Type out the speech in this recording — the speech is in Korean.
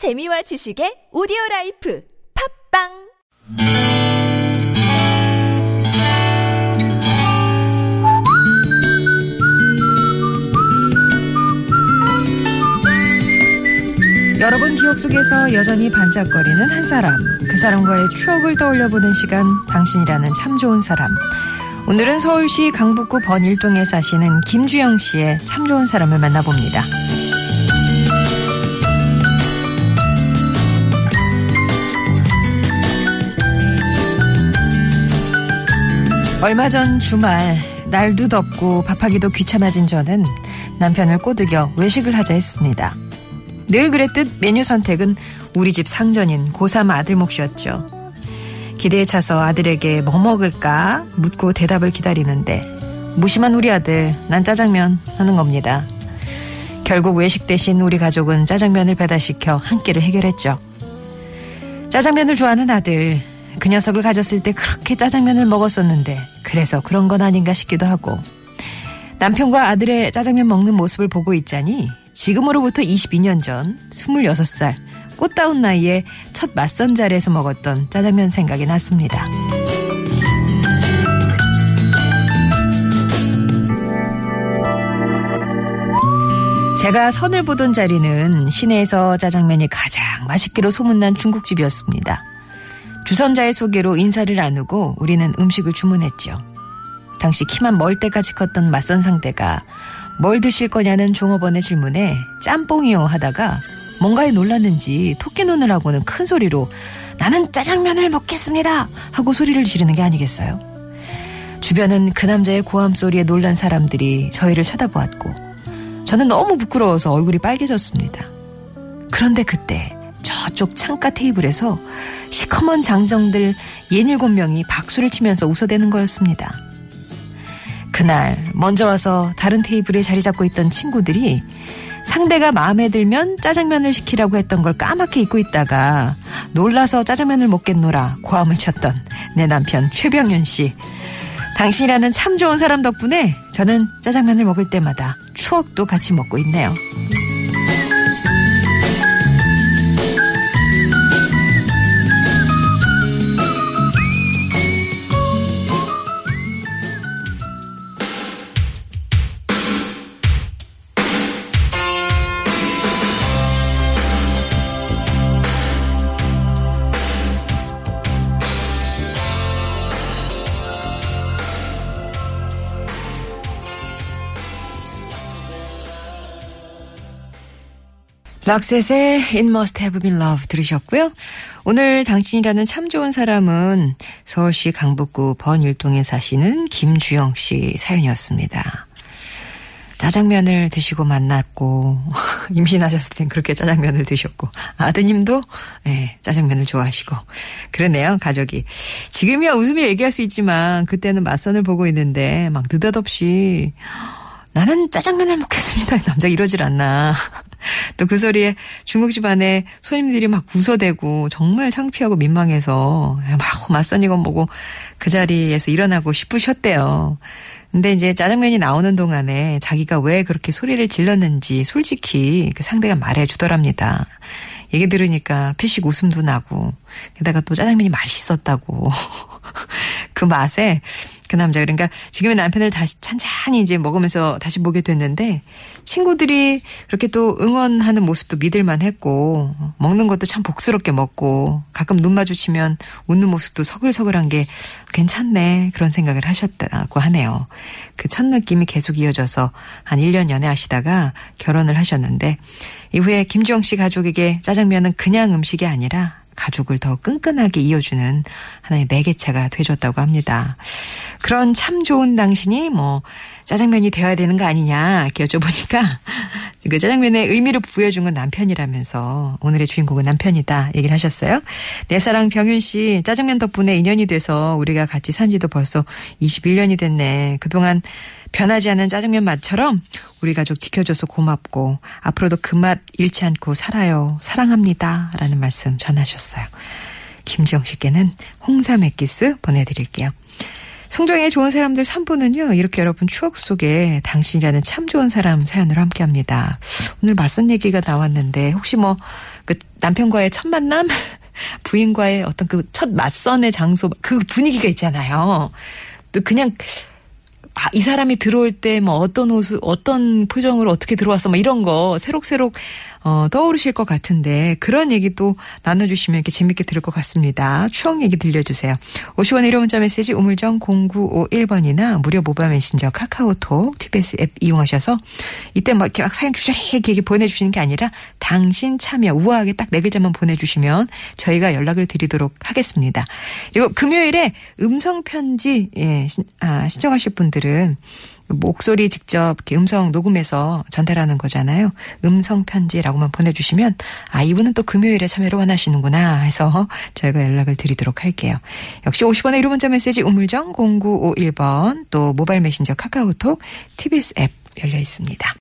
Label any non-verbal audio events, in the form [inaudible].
재미와 지식의 오디오 라이프 팟빵 여러분 기억 속에서 여전히 반짝거리는 한 사람. 그 사람과의 추억을 떠올려보는 시간, 당신이라는 참 좋은 사람. 오늘은 서울시 강북구 번일동에 사시는 김주영 씨의 참 좋은 사람을 만나봅니다. 얼마 전 주말 날도 덥고 밥하기도 귀찮아진 저는 남편을 꼬드겨 외식을 하자 했습니다. 늘 그랬듯 메뉴 선택은 우리 집 상전인 고3 아들 몫이었죠. 기대에 차서 아들에게 뭐 먹을까 묻고 대답을 기다리는데 무심한 우리 아들 난 짜장면 하는 겁니다. 결국 외식 대신 우리 가족은 짜장면을 배달시켜 한 끼를 해결했죠. 짜장면을 좋아하는 아들 그 녀석을 가졌을 때 그렇게 짜장면을 먹었었는데 그래서 그런 건 아닌가 싶기도 하고 남편과 아들의 짜장면 먹는 모습을 보고 있자니 지금으로부터 22년 전 26살 꽃다운 나이에 첫 맞선 자리에서 먹었던 짜장면 생각이 났습니다. 제가 선을 보던 자리는 시내에서 짜장면이 가장 맛있기로 소문난 중국집이었습니다. 주선자의 소개로 인사를 나누고 우리는 음식을 주문했죠. 당시 키만 멀 때까지 컸던 맞선 상대가 뭘 드실 거냐는 종업원의 질문에 짬뽕이요 하다가 뭔가에 놀랐는지 토끼 눈을 하고는 큰 소리로 나는 짜장면을 먹겠습니다 하고 소리를 지르는 게 아니겠어요. 주변은 그 남자의 고함 소리에 놀란 사람들이 저희를 쳐다보았고 저는 너무 부끄러워서 얼굴이 빨개졌습니다. 그런데 그때 저쪽 창가 테이블에서 시커먼 장정들 예닐곱 명이 박수를 치면서 웃어대는 거였습니다. 그날 먼저 와서 다른 테이블에 자리 잡고 있던 친구들이 상대가 마음에 들면 짜장면을 시키라고 했던 걸 까맣게 잊고 있다가 놀라서 짜장면을 먹겠노라 고함을 쳤던 내 남편 최병윤 씨. 당신이라는 참 좋은 사람 덕분에 저는 짜장면을 먹을 때마다 추억도 같이 먹고 있네요. 락셋의 It Must Have Been Love 들으셨고요. 오늘 당신이라는 참 좋은 사람은 서울시 강북구 번일동에 사시는 김주영 씨 사연이었습니다. 짜장면을 드시고 만났고 [laughs] 임신하셨을 땐 그렇게 짜장면을 드셨고 아드님도 네, 짜장면을 좋아하시고 그러네요 가족이 지금이야 웃으며 얘기할 수 있지만 그때는 맞선을 보고 있는데 막 느닷없이 나는 짜장면을 먹겠습니다. [laughs] 남자 이러질 않나. [laughs] 또 그 소리에 중국집 안에 손님들이 막 웃어대고 정말 창피하고 민망해서 막 맞선 이건 보고 그 자리에서 일어나고 싶으셨대요. 근데 이제 짜장면이 나오는 동안에 자기가 왜 그렇게 소리를 질렀는지 솔직히 그 상대가 말해 주더랍니다. 얘기 들으니까 피식 웃음도 나고 게다가 또 짜장면이 맛있었다고 [laughs] 그 맛에 그 남자 그러니까 지금의 남편을 다시 찬찬히 이제 먹으면서 다시 보게 됐는데 친구들이 그렇게 또 응원하는 모습도 믿을만 했고 먹는 것도 참 복스럽게 먹고 가끔 눈 마주치면 웃는 모습도 서글서글한 게 괜찮네 그런 생각을 하셨다고 하네요. 그 첫 느낌이 계속 이어져서 한 1년 연애하시다가 결혼을 하셨는데 이후에 김주영 씨 가족에게 짜장면은 그냥 음식이 아니라 가족을 더 끈끈하게 이어주는 하나의 매개체가 되줬다고 합니다. 그런 참 좋은 당신이 뭐 짜장면이 되어야 되는 거 아니냐 이렇게 여쭤보니까 [laughs] 그 짜장면의 의미를 부여준 건 남편이라면서 오늘의 주인공은 남편이다 얘기를 하셨어요. 내 사랑 병윤 씨 짜장면 덕분에 인연이 돼서 우리가 같이 산 지도 벌써 21년이 됐네. 그동안 변하지 않는 짜장면 맛처럼 우리 가족 지켜줘서 고맙고 앞으로도 그 맛 잃지 않고 살아요. 사랑합니다. 라는 말씀 전하셨어요. 김지영 씨께는 홍삼 액기스 보내드릴게요. 성정의 좋은 사람들 3부는요, 이렇게 여러분 추억 속에 당신이라는 참 좋은 사람 사연으로 함께 합니다. 오늘 맞선 얘기가 나왔는데, 혹시 뭐, 그 남편과의 첫 만남? [laughs] 부인과의 어떤 그 첫 맞선의 장소, 그 분위기가 있잖아요. 또 그냥, 아, 이 사람이 들어올 때 뭐 어떤 옷, 어떤 표정으로 어떻게 들어왔어, 뭐 이런 거 새록새록 어, 떠오르실 것 같은데 그런 얘기도 나눠주시면 이렇게 재밌게 들을 것 같습니다. 추억 얘기 들려주세요. 50원의 1호 문자 메시지 우물정 0951번이나 무료 모바일 메신저 카카오톡 TBS 앱 이용하셔서 이때 막 이렇게 막 사연 주저리 이렇게 보내주시는 게 아니라 당신 참여 우아하게 딱 네 글자만 보내주시면 저희가 연락을 드리도록 하겠습니다. 그리고 금요일에 음성 편지 예, 신, 아, 신청하실 분들 은 목소리 직접 이렇게 음성 녹음해서 전달하는 거잖아요. 음성 편지라고만 보내주시면 아 이분은 또 금요일에 참여를 원하시는구나 해서 저희가 연락을 드리도록 할게요. 역시 50원의 1호 문자 메시지 우물정 0951번 또 모바일 메신저 카카오톡 TBS 앱 열려 있습니다.